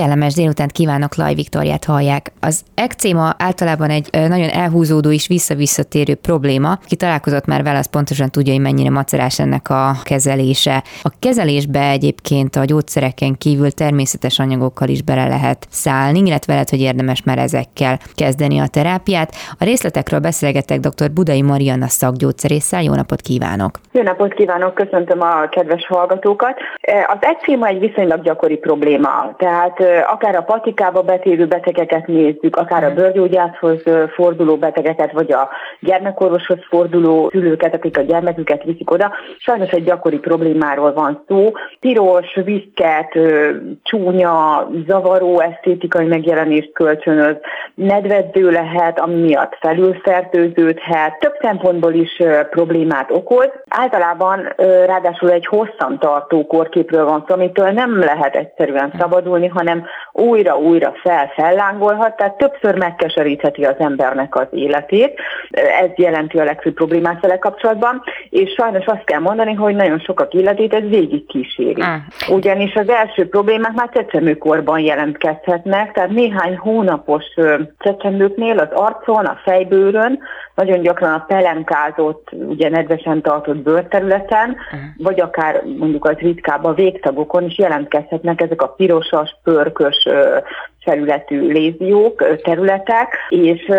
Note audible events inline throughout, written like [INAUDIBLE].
Kellemes délutánt kívánok, Laj Viktoriát hallják. Az ekcéma általában egy nagyon elhúzódó és visszavisszatérő probléma. Ki találkozott már vele, az pontosan tudja, hogy mennyire macerás ennek a kezelése. A kezelésbe egyébként a gyógyszereken kívül természetes anyagokkal is bele lehet szállni, illetve lehet, hogy érdemes már ezekkel kezdeni a terápiát. A részletekről beszélgetek dr. Budai Marianna szakgyógyszerésszel. Jó napot kívánok! Jó napot kívánok, köszöntöm a kedves hallgatókat. Az ekcéma egy viszonylag gyakori probléma, tehát akár a patikába betérő betegeket nézzük, akár a mhm. bőrgyógyászhoz forduló betegeket, vagy a gyermekorvoshoz forduló szülőket, akik a gyermeküket viszik oda. Sajnos egy gyakori problémáról van szó. Piros, viszket, csúnya, zavaró esztétikai megjelenést kölcsönöz, nedvedző lehet, ami miatt felülfertőződhet, több szempontból is problémát okoz. Általában ráadásul egy hosszantartó korképről van szó, amitől nem lehet egyszerűen szabadulni, hanem újra-újra fel-fellángolhat, tehát többször megkeserítheti az embernek az életét. Ez jelenti a legfőbb problémát vele kapcsolatban, és sajnos azt kell mondani, hogy nagyon sokak életét ez végig kíséri. Ah. Ugyanis az első problémák már csecsemőkorban jelentkezhetnek, tehát néhány hónapos csecsemőknél az arcon, a fejbőrön, nagyon gyakran a pelenkázott, ugye nedvesen tartott bőrterületen, uh-huh. vagy akár mondjuk az ritkább a végtagokon is jelentkezhetnek ezek a pirosas, pörkös felületű léziók, területek, és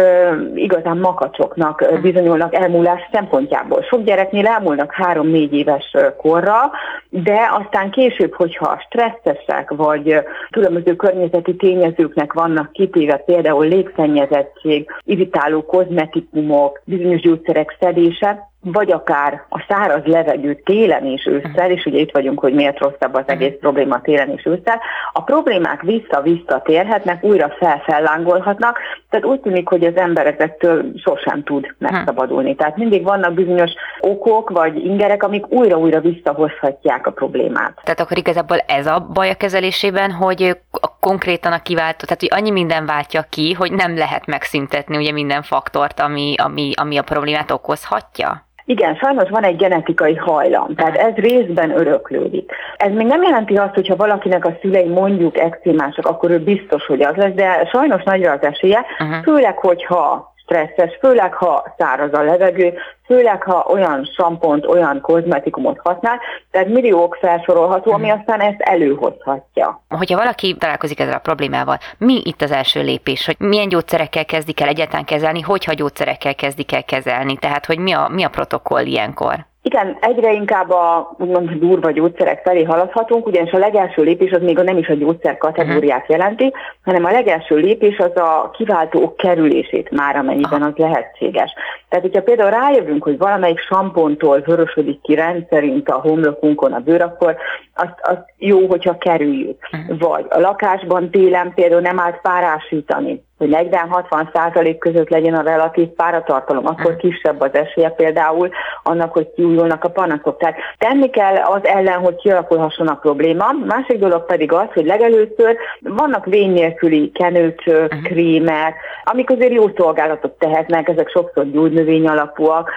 igazán makacsoknak bizonyulnak elmúlás szempontjából. Sok gyereknél elmúlnak három-négy éves korra, de aztán később, hogyha stresszesek, vagy különböző környezeti tényezőknek vannak kitéve, például légszennyezettség, irritáló kozmetikumok, bizonyos gyógyszerek szedése, vagy akár a száraz levegő télen és ősszel, és ugye itt vagyunk, hogy miért rosszabb az egész probléma télen és ősszel, a problémák vissza-vissza térhetnek, újra felfellángolhatnak, tehát úgy tűnik, hogy az ember ezektől sosem tud megszabadulni. Tehát mindig vannak bizonyos okok vagy ingerek, amik újra-újra visszahozhatják a problémát. Tehát akkor igazából ez a baj a kezelésében, hogy a konkrétan a kiváltó, tehát hogy annyi minden váltja ki, hogy nem lehet megszüntetni ugye minden faktort, ami, ami, ami a problémát okozhatja? Igen, sajnos van egy genetikai hajlam, tehát ez részben öröklődik. Ez még nem jelenti azt, hogyha valakinek a szülei mondjuk ekcémások, akkor ő biztos, hogy az lesz, de sajnos nagyra az esélye, uh-huh. főleg, hogyha stresszes, főleg ha száraz a levegő, főleg ha olyan sampont, olyan kozmetikumot használ, tehát milliók felsorolható, ami mhm. aztán ezt előhozhatja. Hogyha valaki találkozik ezzel a problémával, mi itt az első lépés, hogy milyen gyógyszerekkel kezdik el egyáltalán kezelni, hogyha gyógyszerekkel kezdik el kezelni, tehát hogy mi a, mi a protokoll ilyenkor? Igen, egyre inkább a úgymond durva gyógyszerek felé haladhatunk, ugyanis a legelső lépés az még nem is a gyógyszer kategóriát mhm. jelenti, hanem a legelső lépés az a kiváltó kerülését már, amennyiben az lehetséges. Tehát, hogyha például rájövünk, hogy valamelyik sampontól vörösödik ki rendszerint a homlokunkon a bőr, akkor azt, azt jó, hogyha kerüljük. Mhm. Vagy a lakásban télen például nem állt párásítani, hogy 40-60 százalék között legyen a relatív páratartalom, akkor kisebb az esélye például annak, hogy kiújulnak a panaszok. Tehát tenni kell az ellen, hogy kialakulhasson a probléma. Másik dolog pedig az, hogy legelőször vannak vény nélküli kenőcsök, uh-huh. krémek, amik azért jó szolgálatot tehetnek, ezek sokszor gyógynövény alapúak,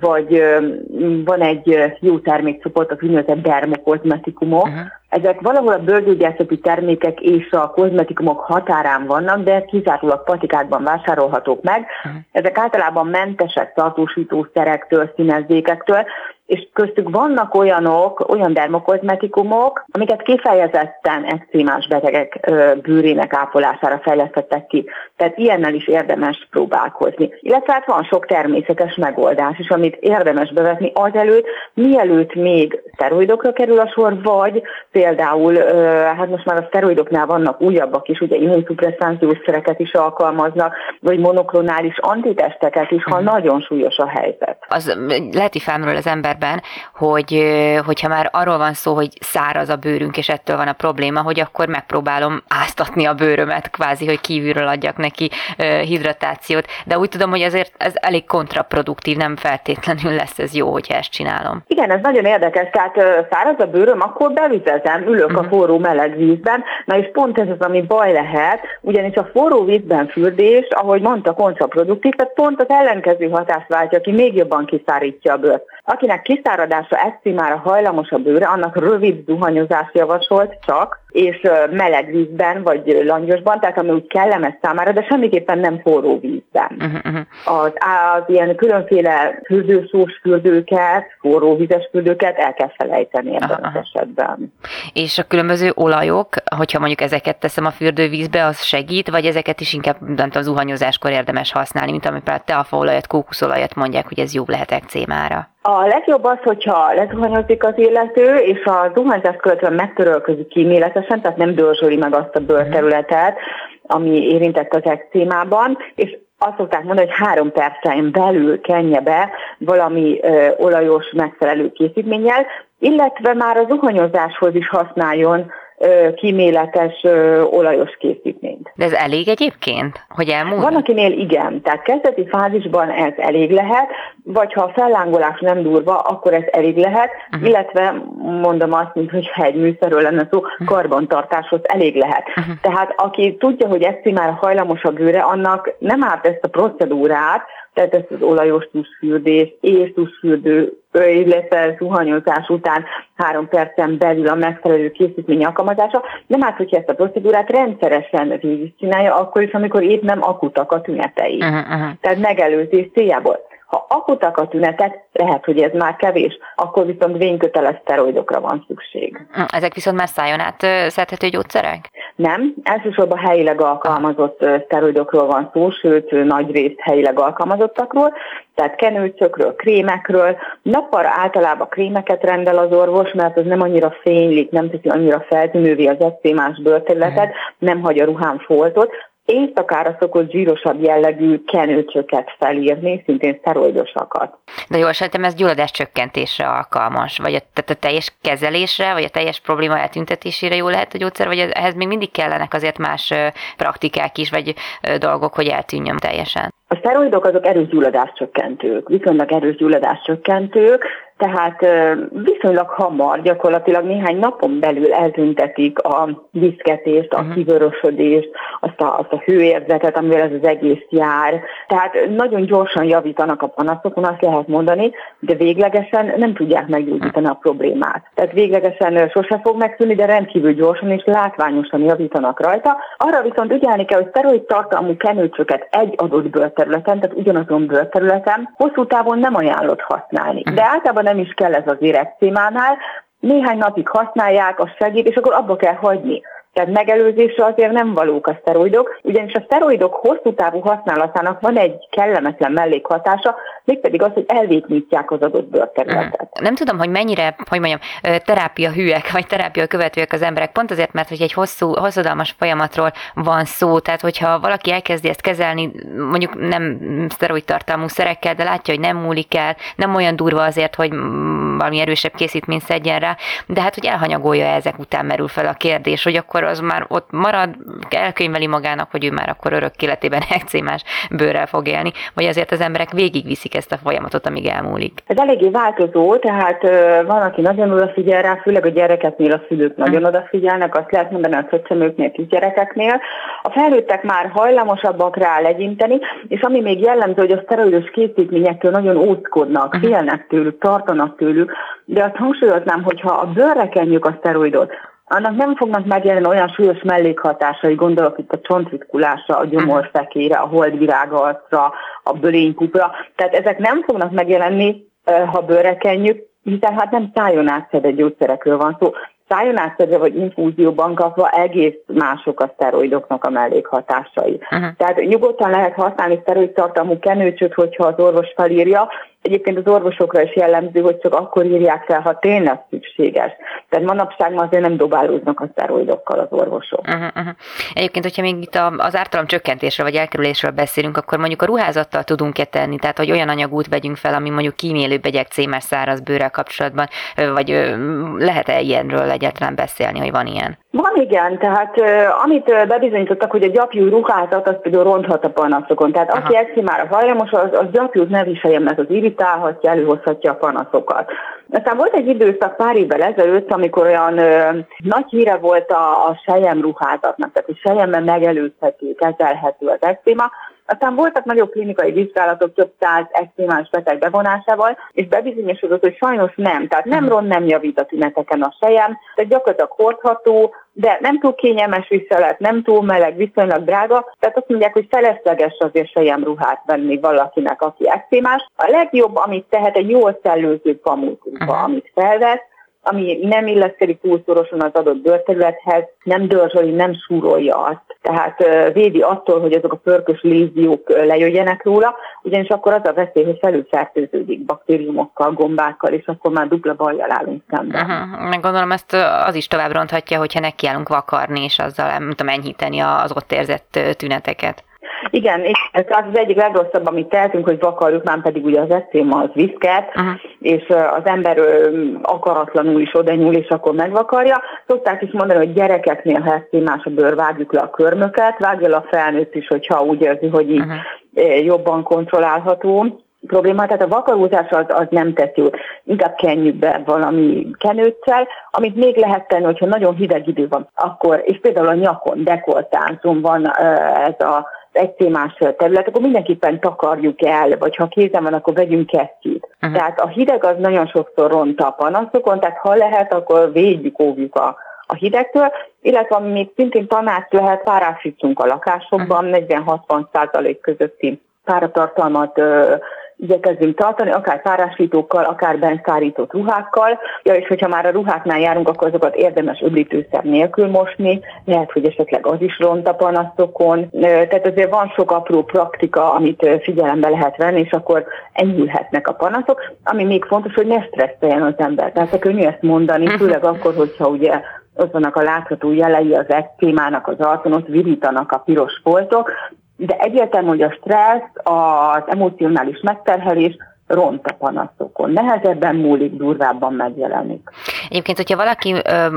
vagy van egy jó termékcsoport, a úgynevezett dermokozmetikumok. Uh-huh. Ezek valahol a bőrgyógyászati termékek és a kozmetikumok határán vannak, de kizárólag patikákban vásárolhatók meg. Uh-huh. Ezek általában mentesek tartósítószerektől, színezékektől, és köztük vannak olyanok, olyan dermokozmetikumok, amiket kifejezetten ekcémás betegek bőrének ápolására fejlesztettek ki. Tehát ilyennel is érdemes próbálkozni. Illetve hát van sok természetes megoldás is, amit érdemes bevetni azelőtt, mielőtt még szteroidokra kerül a sor, vagy például, hát most már a szteroidoknál vannak újabbak is, ugye immunszupresszáns szereket is alkalmaznak, vagy monoklonális antitesteket is, ha uh-huh. nagyon súlyos a helyzet. Az leheti felmerül az ember ebben, hogy hogyha már arról van szó, hogy száraz a bőrünk, és ettől van a probléma, hogy akkor megpróbálom áztatni a bőrömet, kvázi, hogy kívülről adjak neki hidratációt. De úgy tudom, hogy azért ez elég kontraproduktív, nem feltétlenül lesz ez jó, hogyha ezt csinálom. Igen, ez nagyon érdekes. Tehát száraz a bőröm, akkor bevizezem, ülök uh-huh. a mhm. forró meleg vízben. Na és pont ez az, ami baj lehet, ugyanis a forró vízben fürdés, ahogy mondta, kontraproduktív, tehát pont az ellenkező hatást váltja ki, még jobban kiszárítja a bőrt. Akinek kiszáradása esztimára hajlamos a bőre, annak rövid zuhanyozást javasolt csak, és meleg vízben, vagy langyosban, tehát ami úgy kellemes számára, de semmiképpen nem forró vízben. Uh-huh. Az, az ilyen különféle fürdőszós fürdőket, forró vizes fürdőket el kell felejteni ebben uh-huh. az esetben. És a különböző olajok, hogyha mondjuk ezeket teszem a fürdővízbe, az segít, vagy ezeket is inkább nem tudom, zuhanyozáskor érdemes használni, mint amit például teafaolajat, kókuszolajat mondják, hogy ez jobb lehet ekcémára? A legjobb az, hogyha lezuhanyozik az illető, és a zuhanyzás követően megtörölközik kíméletesen, tehát nem dörzsöli meg azt a bőrterületet, ami érintett az ekcémában, és azt szokták mondani, hogy három percen belül kenje be valami ö, olajos megfelelő készítménnyel, illetve már a zuhanyozáshoz is használjon kíméletes olajos készítményt. De ez elég egyébként, hogy elmúlt? Van, akinél igen, tehát kezdeti fázisban ez elég lehet, vagy ha a fellángolás nem durva, akkor ez elég lehet, uh-huh. illetve mondom azt, mint hogy egy műszerről lenne szó, uh-huh. karbantartáshoz elég lehet. Uh-huh. Tehát aki tudja, hogy ezt már hajlamos a gőre, annak nem árt ezt a procedúrát, tehát ezt az olajos tusfürdés és tusfürdő, illetve zuhanyozás után három percen belül a megfelelő készítmény alkalmazása, nem árt, hogyha ezt a procedúrát rendszeresen végigcsinálja, akkor is, amikor épp nem akutak a tünetei. Uh-huh, uh-huh. Tehát megelőzés céljából. Ha akutak a tünetek, lehet, hogy ez már kevés, akkor viszont vényköteles szteroidokra van szükség. Ezek viszont már szájon át szedhető gyógyszerek? Nem, elsősorban helyileg alkalmazott szteroidokról van szó, sőt nagy részt helyileg alkalmazottakról, tehát kenőcökről, krémekről. Nappal általában krémeket rendel az orvos, mert az nem annyira fénylik, nem teszi annyira feltűnővé az eszémás bőrterületet, nem hagy a ruhán foltot, éjszakára szokott zsírosabb jellegű kenőcsöket felírni, szintén szteroidosakat. De jól sejtem, ez gyulladás csökkentésre alkalmas, vagy a, tehát a teljes kezelésre, vagy a teljes probléma eltüntetésére jó lehet a gyógyszer, vagy ehhez még mindig kellenek azért más praktikák is, vagy dolgok, hogy eltűnjön teljesen? A szteroidok azok erős gyulladáscsökkentők, viszonylag erős gyulladáscsökkentők, tehát viszonylag hamar, gyakorlatilag néhány napon belül eltüntetik a viszketést, a uh-huh. kivörösödést, azt a, azt a hőérzetet, amivel ez az egész jár. Tehát nagyon gyorsan javítanak a panaszokon, azt lehet mondani, de véglegesen nem tudják meggyógyítani a problémát. Tehát véglegesen sose fog megszűnni, de rendkívül gyorsan és látványosan javítanak rajta. Arra viszont ügyelni kell, hogy szteroid tartalmú kenőcsöket egy adott bőrterületen, tehát ugyanazon bőrterületen hosszú távon nem ajánlott használni. De általában nem is kell ez az érekcímánál, néhány napig használják, a segít, és akkor abba kell hagyni. Tehát megelőzésre azért nem valók a szteroidok, ugyanis a szteroidok hosszú távú használatának van egy kellemetlen mellékhatása, mégpedig az, hogy elvétnyítják az adott bőrterületet. Mm. Nem tudom, hogy mennyire, hogy mondjam, terápia hűek, vagy terápia követőek az emberek, pont azért, mert hogy egy hosszú, hosszadalmas folyamatról van szó, tehát hogyha valaki elkezdi ezt kezelni, mondjuk nem szteroid tartalmú szerekkel, de látja, hogy nem múlik el, nem olyan durva azért, hogy valami erősebb készítményt szedjen rá, de hát, hogy elhanyagolja ezek után merül fel a kérdés, hogy akkor az már ott marad, elkönyveli magának, hogy ő már akkor örök életében [LAUGHS] ekcémás bőrrel fog élni, vagy azért az emberek végigviszik ezt a folyamatot, amíg elmúlik? Ez eléggé változó, tehát van, aki nagyon odafigyel rá, főleg a gyerekeknél a szülők nagyon hmm. odafigyelnek, azt lehet mondani a csecsemőknél, kisgyerekeknél. A felnőttek már hajlamosabbak rá legyinteni, és ami még jellemző, hogy a szteroidos készítményektől nagyon óckodnak, hmm. félnek tőlük, tartanak tőlük, de azt hangsúlyoznám, hogyha a bőrre kenjük a szteroidot, annak nem fognak megjelenni olyan súlyos mellékhatásai, gondolok itt a csontritkulásra, a gyomorfekére, a holdvirágarcra, a bölénykupra, tehát ezek nem fognak megjelenni, ha bőrre kenjük, hiszen hát nem szájon átszedett gyógyszerekről van szó. Szájon átszedve vagy infúzióban kapva egész mások a szteroidoknak a mellékhatásai. Uh-huh. Tehát nyugodtan lehet használni szteroid tartalmú kenőcsöt, hogyha az orvos felírja, Egyébként az orvosokra is jellemző, hogy csak akkor írják fel, ha tényleg szükséges. Tehát manapság ma azért nem dobálóznak a szteroidokkal az orvosok. Uh-huh, uh-huh. Egyébként, hogyha még itt az ártalom csökkentésről vagy elkerülésről beszélünk, akkor mondjuk a ruházattal tudunk-e tenni, tehát hogy olyan anyagút vegyünk fel, ami mondjuk kímélőbb egy cémes száraz bőrrel kapcsolatban, vagy lehet-e ilyenről egyáltalán beszélni, hogy van ilyen? Van igen, tehát amit bebizonyítottak, hogy a gyapjú ruházat az például ronthat a panaszokon. Tehát Aha. aki már a hajlamos, az, az gyapjút ne viselje, mert az irritálhatja, előhozhatja a panaszokat. Aztán volt egy időszak pár évvel ezelőtt, amikor olyan ö, nagy híre volt a, a sejem ruházatnak, tehát hogy sejemben megelőzhető, kezelhető az esztéma, aztán voltak nagyobb klinikai vizsgálatok több száz extrémás beteg bevonásával, és bebizonyosodott, hogy sajnos nem. Tehát nem ron, nem javít a tüneteken a sejem, tehát gyakorlatilag hordható, de nem túl kényelmes viselet, nem túl meleg, viszonylag drága, tehát azt mondják, hogy felesleges azért ruhát venni valakinek, aki extrémás. A legjobb, amit tehet, egy jól szellőző pamutruha, uh-huh. amit felvesz, ami nem illeszkedik túl szorosan az adott bőrterülethez, nem dörzsöli, nem súrolja azt. Tehát védi attól, hogy azok a pörkös léziók lejöjjenek róla, ugyanis akkor az a veszély, hogy felülfertőződik baktériumokkal, gombákkal, és akkor már dupla bajjal állunk szemben. Uh-huh. Meg gondolom ezt az is tovább ronthatja, hogyha nekiállunk vakarni, és azzal nem tudom enyhíteni az ott érzett tüneteket. Igen, és ez az egyik legrosszabb, amit tehetünk, hogy vakarjuk, már pedig ugye az eszéma az viszket, és az ember akaratlanul is oda nyúl, és akkor megvakarja. Szokták is mondani, hogy gyerekeknél, ha eszémás a bőr, vágjuk le a körmöket, vágja le a felnőtt is, hogyha úgy érzi, hogy így uh-huh. jobban kontrollálható probléma, tehát a vakarózás az, az nem tesz jót. Inkább kenjük be valami kenőccel, amit még lehet tenni, hogyha nagyon hideg idő van, akkor, és például a nyakon, dekoltáncon van ez a egy témás terület, akkor mindenképpen takarjuk el, vagy ha kézen van, akkor vegyünk kesztyűt. Uh-huh. Tehát a hideg az nagyon sokszor ront a panaszokon, tehát ha lehet, akkor védjük, óvjuk a, a hidegtől, illetve ami még szintén tanács lehet, párásítsunk a lakásokban, uh-huh. 40-60 százalék közötti páratartalmat igyekezzünk tartani, akár párásítókkal, akár bent szárított ruhákkal. Ja, és hogyha már a ruháknál járunk, akkor azokat érdemes öblítőszer nélkül mosni, lehet, hogy esetleg az is ront a panaszokon. Tehát azért van sok apró praktika, amit figyelembe lehet venni, és akkor enyhülhetnek a panaszok. Ami még fontos, hogy ne stresszeljen az ember. Tehát könnyű ezt mondani, mhm. főleg akkor, hogyha ugye ott vannak a látható jelei az ektémának az arcon, ott virítanak a piros foltok, de egyértelmű, hogy a stressz, az emocionális megterhelés ront a panaszokon. Nehezebben múlik, durvábban megjelenik. Egyébként, hogyha valaki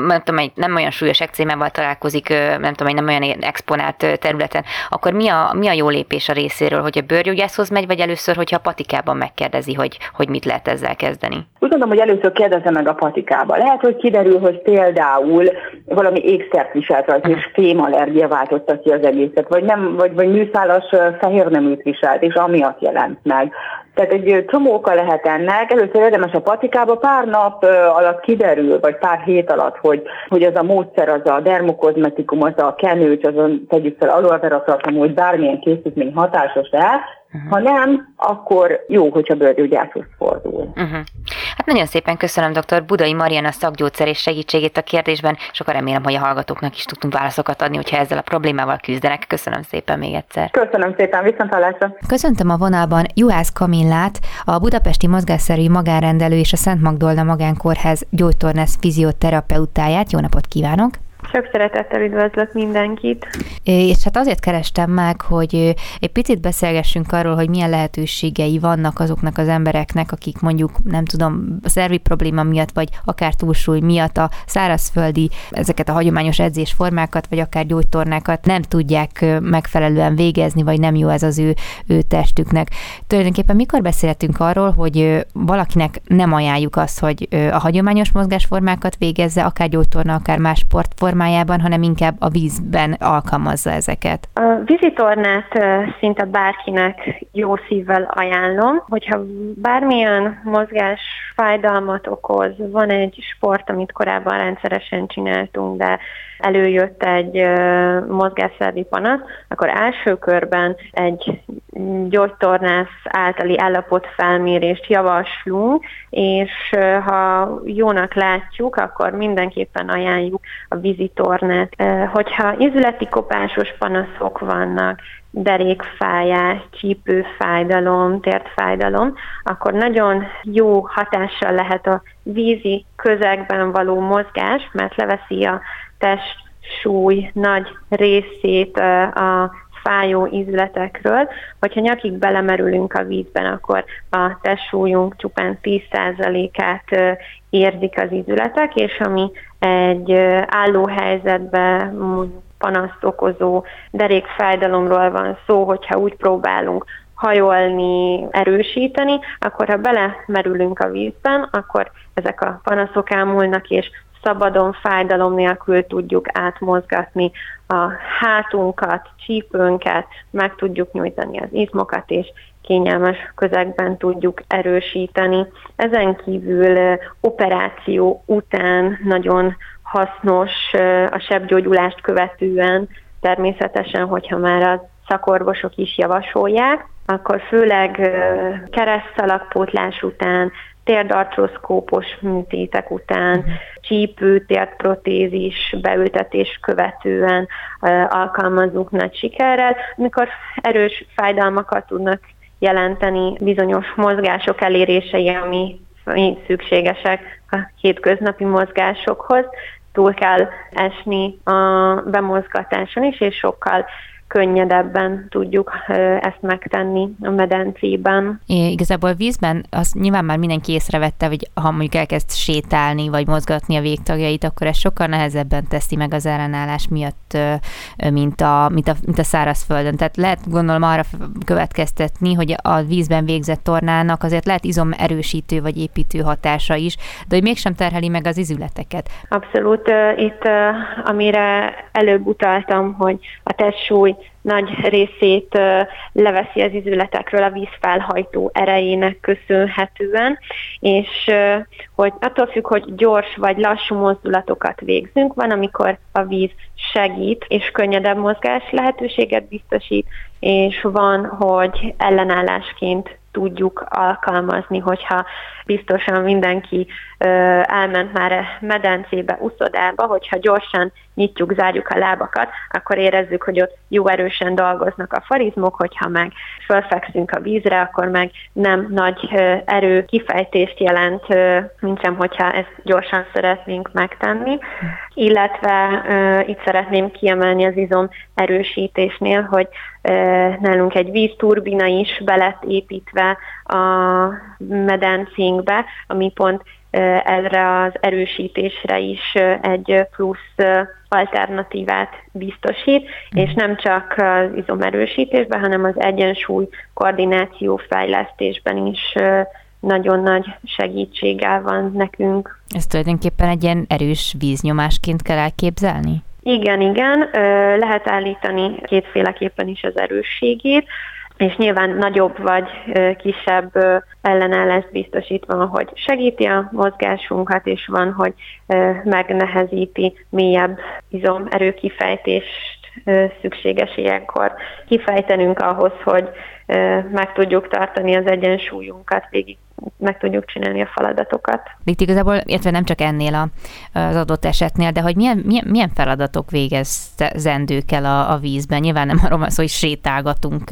nem, tudom, egy nem olyan súlyos ekcémával találkozik, nem tudom, egy nem olyan exponált területen, akkor mi a, mi a jó lépés a részéről, hogy a bőrgyógyászhoz megy, vagy először, hogyha a patikában megkérdezi, hogy, hogy mit lehet ezzel kezdeni? Úgy gondolom, hogy először kérdezze meg a patikába. Lehet, hogy kiderül, hogy például valami ékszert viselt rajta, és fémallergia váltotta ki az egészet, vagy, nem, vagy, vagy műszálas fehérneműt viselt, és amiatt jelent meg. Tehát egy csomó oka lehet ennek. Először érdemes a patikába pár nap alatt kiderül, vagy pár hét alatt, hogy, hogy az a módszer, az a dermokozmetikum, az a kenőcs, azon tegyük fel aloe hogy bármilyen készítmény hatásos-e, Uh-huh. Ha nem, akkor jó, hogyha bőrgyógyászhoz fordul. Uh-huh. Hát nagyon szépen köszönöm dr. Budai Mariana szakgyógyszer és segítségét a kérdésben, és akkor remélem, hogy a hallgatóknak is tudtunk válaszokat adni, hogyha ezzel a problémával küzdenek. Köszönöm szépen még egyszer. Köszönöm szépen, viszont hallásra. Köszöntöm a vonalban Juhász Kamillát, a Budapesti Mozgásszerű Magánrendelő és a Szent Magdolna Magánkórház gyógytornász fizioterapeutáját. Jó napot kívánok! Sok szeretettel üdvözlök mindenkit. És hát azért kerestem meg, hogy egy picit beszélgessünk arról, hogy milyen lehetőségei vannak azoknak az embereknek, akik mondjuk, nem tudom, a szervi probléma miatt, vagy akár túlsúly miatt a szárazföldi, ezeket a hagyományos edzésformákat, vagy akár gyógytornákat nem tudják megfelelően végezni, vagy nem jó ez az ő, ő testüknek. Tulajdonképpen mikor beszéltünk arról, hogy valakinek nem ajánljuk azt, hogy a hagyományos mozgásformákat végezze, akár gyógytorna, akár más sportformát, formájában, hanem inkább a vízben alkalmazza ezeket? A vízitornát szinte bárkinek jó szívvel ajánlom, hogyha bármilyen mozgás fájdalmat okoz, van egy sport, amit korábban rendszeresen csináltunk, de előjött egy mozgásszervi panasz, akkor első körben egy gyógytornász általi felmérést javaslunk, és ha jónak látjuk, akkor mindenképpen ajánljuk a vizitornát. Hogyha izületi kopásos panaszok vannak, derékfájás, csípőfájdalom, tértfájdalom, akkor nagyon jó hatással lehet a vízi közegben való mozgás, mert leveszi a test súly nagy részét a fájó ízletekről. Hogyha nyakig belemerülünk a vízben, akkor a testsúlyunk csupán 10%-át érzik az ízületek, és ami egy álló helyzetben panaszt okozó derékfájdalomról van szó, hogyha úgy próbálunk hajolni, erősíteni, akkor ha belemerülünk a vízben, akkor ezek a panaszok ámulnak, és szabadon, fájdalom nélkül tudjuk átmozgatni a hátunkat, csípőnket, meg tudjuk nyújtani az izmokat, és kényelmes közegben tudjuk erősíteni. Ezen kívül operáció után nagyon hasznos a sebgyógyulást követően, természetesen, hogyha már a szakorvosok is javasolják, akkor főleg keresztalakpótlás után, térdartroszkópos műtétek után, uh-huh. csípő, térdprotézis beültetés követően alkalmazunk nagy sikerrel, amikor erős fájdalmakat tudnak jelenteni bizonyos mozgások elérései, ami szükségesek a hétköznapi mozgásokhoz. Túl kell esni a bemozgatáson is, és sokkal könnyedebben tudjuk ezt megtenni a medencében. É, igazából vízben azt nyilván már mindenki észrevette, hogy ha mondjuk elkezd sétálni, vagy mozgatni a végtagjait, akkor ez sokkal nehezebben teszi meg az ellenállás miatt, mint a, mint a, mint a szárazföldön. Tehát lehet gondolom arra következtetni, hogy a vízben végzett tornának azért lehet izom erősítő vagy építő hatása is, de hogy mégsem terheli meg az izületeket. Abszolút. Itt, amire előbb utaltam, hogy a testsúly nagy részét leveszi az izületekről a vízfelhajtó erejének köszönhetően, és hogy attól függ, hogy gyors vagy lassú mozdulatokat végzünk, van, amikor a víz segít, és könnyedebb mozgás lehetőséget biztosít, és van, hogy ellenállásként tudjuk alkalmazni, hogyha biztosan mindenki elment már medencébe, uszodába, hogyha gyorsan nyitjuk, zárjuk a lábakat, akkor érezzük, hogy ott jó erősen dolgoznak a farizmok, hogyha meg fölfekszünk a vízre, akkor meg nem nagy erő kifejtést jelent, mint sem, hogyha ezt gyorsan szeretnénk megtenni. Illetve itt szeretném kiemelni az izom erősítésnél, hogy nálunk egy vízturbina is belett építve a medencénkbe, ami pont erre az erősítésre is egy plusz alternatívát biztosít, mm. és nem csak az izomerősítésben, hanem az egyensúly koordináció fejlesztésben is nagyon nagy segítséggel van nekünk. Ezt tulajdonképpen egy ilyen erős víznyomásként kell elképzelni? Igen, igen, lehet állítani kétféleképpen is az erősségét és nyilván nagyobb vagy kisebb ellenállást biztosítva, hogy segíti a mozgásunkat, és van, hogy megnehezíti mélyebb izomerőkifejtést szükséges ilyenkor kifejtenünk ahhoz, hogy meg tudjuk tartani az egyensúlyunkat, végig meg tudjuk csinálni a feladatokat. Itt igazából, illetve nem csak ennél a, az adott esetnél, de hogy milyen, milyen, milyen feladatok végezendők el a, a vízben? Nyilván nem arról van szó, hogy sétálgatunk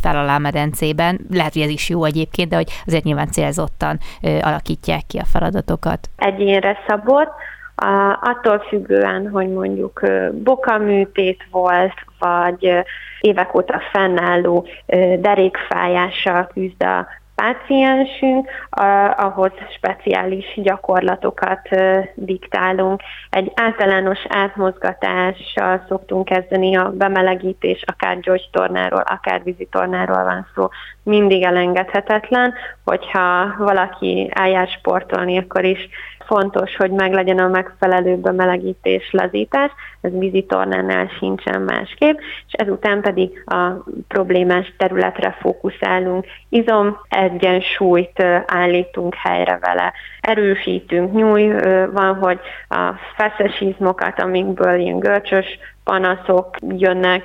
fel alá medencében, lehet, hogy ez is jó egyébként, de hogy azért nyilván célzottan alakítják ki a feladatokat. Egyénre szabott, attól függően, hogy mondjuk bokaműtét volt, vagy évek óta fennálló derékfájással küzd a páciensünk, ahhoz speciális gyakorlatokat diktálunk. Egy általános átmozgatással szoktunk kezdeni a bemelegítés, akár gyógytornáról, akár vízitornáról van szó. Mindig elengedhetetlen, hogyha valaki eljár sportolni, akkor is fontos, hogy meglegyen a megfelelő bemelegítés, lazítás, ez vízitornánál sincsen másképp, és ezután pedig a problémás területre fókuszálunk. Izom egyensúlyt állítunk helyre vele, erősítünk, nyúj, van, hogy a feszes izmokat, amikből ilyen görcsös panaszok jönnek,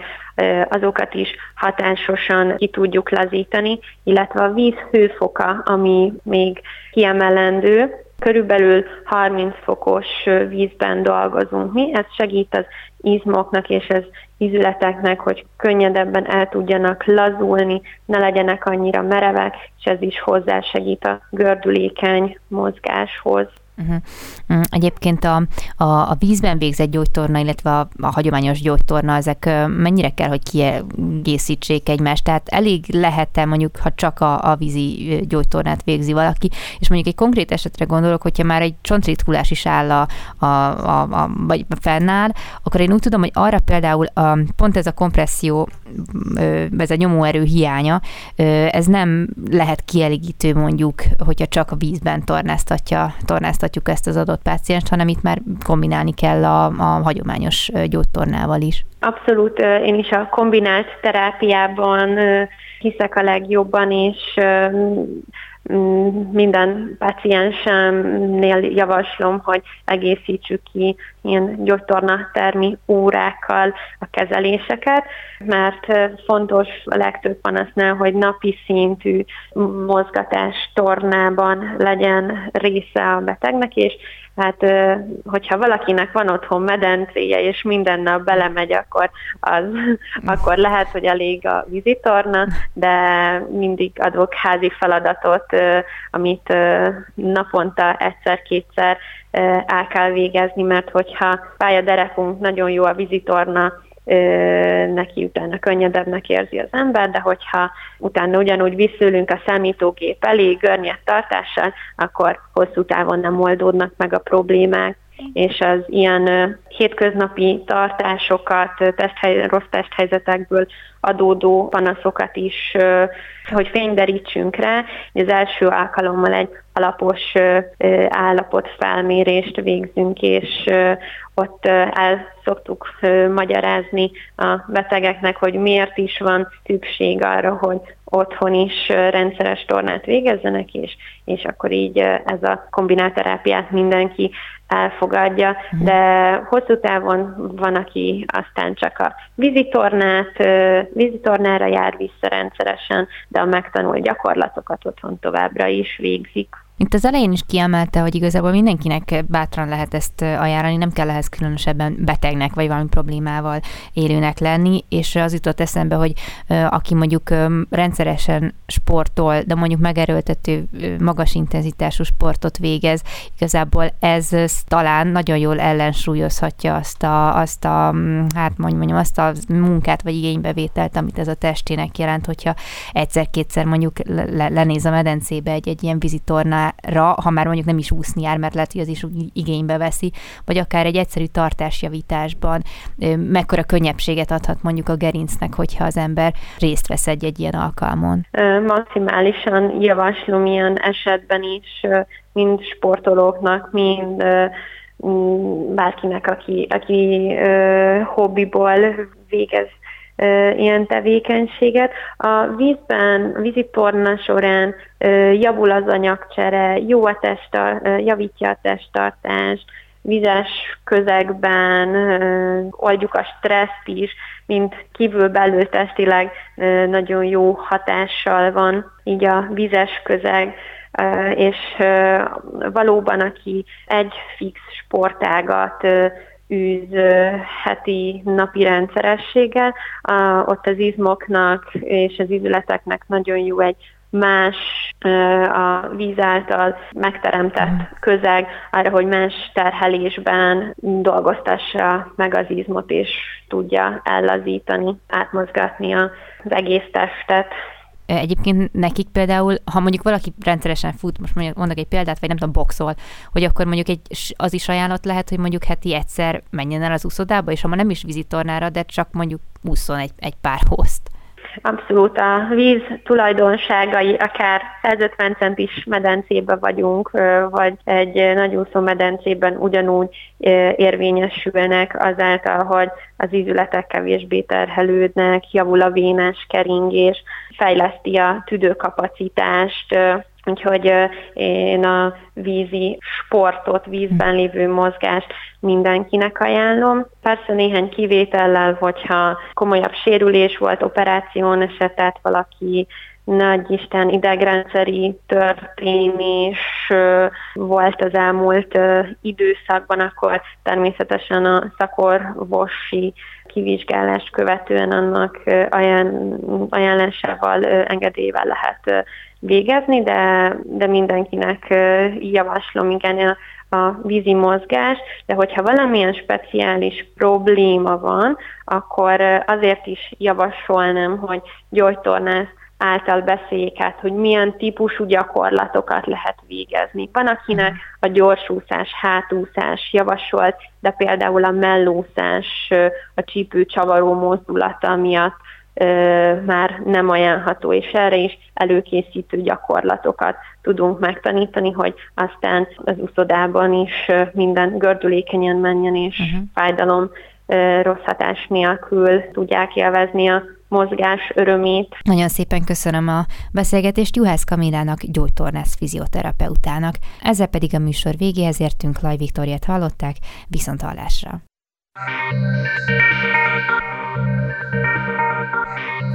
azokat is hatásosan ki tudjuk lazítani, illetve a víz hőfoka, ami még kiemelendő, körülbelül 30 fokos vízben dolgozunk mi, ez segít az izmoknak és az ízületeknek, hogy könnyedebben el tudjanak lazulni, ne legyenek annyira merevek, és ez is hozzásegít a gördülékeny mozgáshoz. Uh-huh. Egyébként a, a, a vízben végzett gyógytorna, illetve a, a hagyományos gyógytorna, ezek mennyire kell, hogy kiegészítsék egymást? Tehát elég lehet-e mondjuk, ha csak a, a vízi gyógytornát végzi valaki, és mondjuk egy konkrét esetre gondolok, hogyha már egy csontritkulás is áll a, a, a, a, vagy fennáll, akkor én úgy tudom, hogy arra például a, pont ez a kompresszió, ez a nyomóerő hiánya, ez nem lehet kielégítő mondjuk, hogyha csak a vízben tornáztatja, tornáztatja változtatjuk ezt az adott pácienst, hanem itt már kombinálni kell a, a hagyományos gyógytornával is. Abszolút, én is a kombinált terápiában hiszek a legjobban, és minden paciensemnél javaslom, hogy egészítsük ki ilyen gyógytorna termi órákkal a kezeléseket, mert fontos a legtöbb panasznál, hogy napi szintű mozgatás tornában legyen része a betegnek, és Hát, hogyha valakinek van otthon medencéje, és minden nap belemegy, akkor, az, [LAUGHS] akkor lehet, hogy elég a vizitorna, de mindig adok házi feladatot, amit naponta egyszer-kétszer el kell végezni, mert hogyha pályaderekunk nagyon jó a vizitorna, neki utána könnyedebbnek érzi az ember, de hogyha utána ugyanúgy visszülünk a számítógép elé görnyed tartással, akkor hosszú távon nem oldódnak meg a problémák és az ilyen hétköznapi tartásokat, testhely, rossz testhelyzetekből adódó panaszokat is, hogy fényderítsünk rá. Az első alkalommal egy alapos állapotfelmérést végzünk, és ott el szoktuk magyarázni a betegeknek, hogy miért is van szükség arra, hogy otthon is rendszeres tornát végezzenek, és, és akkor így ez a kombinált terápiát mindenki elfogadja, mhm. de hosszú távon van, aki aztán csak a vízitornát, vízitornára jár vissza rendszeresen, de a megtanult gyakorlatokat otthon továbbra is végzik. Itt az elején is kiemelte, hogy igazából mindenkinek bátran lehet ezt ajánlani, nem kell ehhez különösebben betegnek vagy valami problémával élőnek lenni, és az jutott eszembe, hogy aki mondjuk rendszeresen sportol, de mondjuk megerőltető magas intenzitású sportot végez, igazából ez talán nagyon jól ellensúlyozhatja azt a, azt a hát mondjam, azt a munkát vagy igénybevételt, amit ez a testének jelent, hogyha egyszer-kétszer mondjuk lenéz a medencébe egy, egy ilyen vizitornál, ra, ha már mondjuk nem is úszni jár, mert lehet, hogy az is úgy igénybe veszi, vagy akár egy egyszerű tartásjavításban mekkora könnyebbséget adhat mondjuk a gerincnek, hogyha az ember részt vesz egy-egy ilyen alkalmon? Maximálisan javaslom ilyen esetben is, mind sportolóknak, mind bárkinek, aki, aki hobbiból végez ilyen tevékenységet. A vízben, vízitorna során javul az anyagcsere, jó a testtar, javítja a testtartást, vizes közegben oldjuk a stresszt is, mint kívül-belül testileg nagyon jó hatással van így a vizes közeg, és valóban aki egy fix sportágat űz heti napi rendszerességgel, ott az izmoknak és az izületeknek nagyon jó egy más a víz által megteremtett mm. közeg arra, hogy más terhelésben dolgoztassa meg az izmot, és tudja ellazítani, átmozgatni az egész testet. Egyébként nekik például, ha mondjuk valaki rendszeresen fut, most mondjuk mondok egy példát, vagy nem tudom, boxol, hogy akkor mondjuk egy, az is ajánlat lehet, hogy mondjuk heti egyszer menjen el az úszodába, és ha ma nem is vizitornára, de csak mondjuk úszon egy, egy pár hozt. Abszolút a víz tulajdonságai, akár 150 centis medencébe vagyunk, vagy egy nagyúszó medencében ugyanúgy érvényesülnek azáltal, hogy az ízületek kevésbé terhelődnek, javul a vénás keringés, fejleszti a tüdőkapacitást, Úgyhogy én a vízi sportot, vízben lévő mozgást mindenkinek ajánlom. Persze néhány kivétellel, hogyha komolyabb sérülés volt, operáción esetett valaki, nagy Isten idegrendszeri történés volt az elmúlt időszakban, akkor természetesen a szakorvosi kivizsgálást követően annak ajánlásával, engedélyvel lehet végezni, de, de mindenkinek javaslom igen a, a vízi mozgás, de hogyha valamilyen speciális probléma van, akkor azért is javasolnám, hogy gyógytornász által beszéljék át, hogy milyen típusú gyakorlatokat lehet végezni. Van, akinek a gyorsúszás, hátúszás javasolt, de például a mellúszás, a csípő csavaró mozdulata miatt már nem ajánlható, és erre is előkészítő gyakorlatokat tudunk megtanítani, hogy aztán az uszodában is minden gördülékenyen menjen, és uh-huh. fájdalom rossz hatás nélkül tudják élvezni a mozgás örömét. Nagyon szépen köszönöm a beszélgetést Juhász Kamilának, gyógytornász fizioterapeutának. Ezzel pedig a műsor végéhez értünk, Laj Viktoriát hallották, viszont hallásra.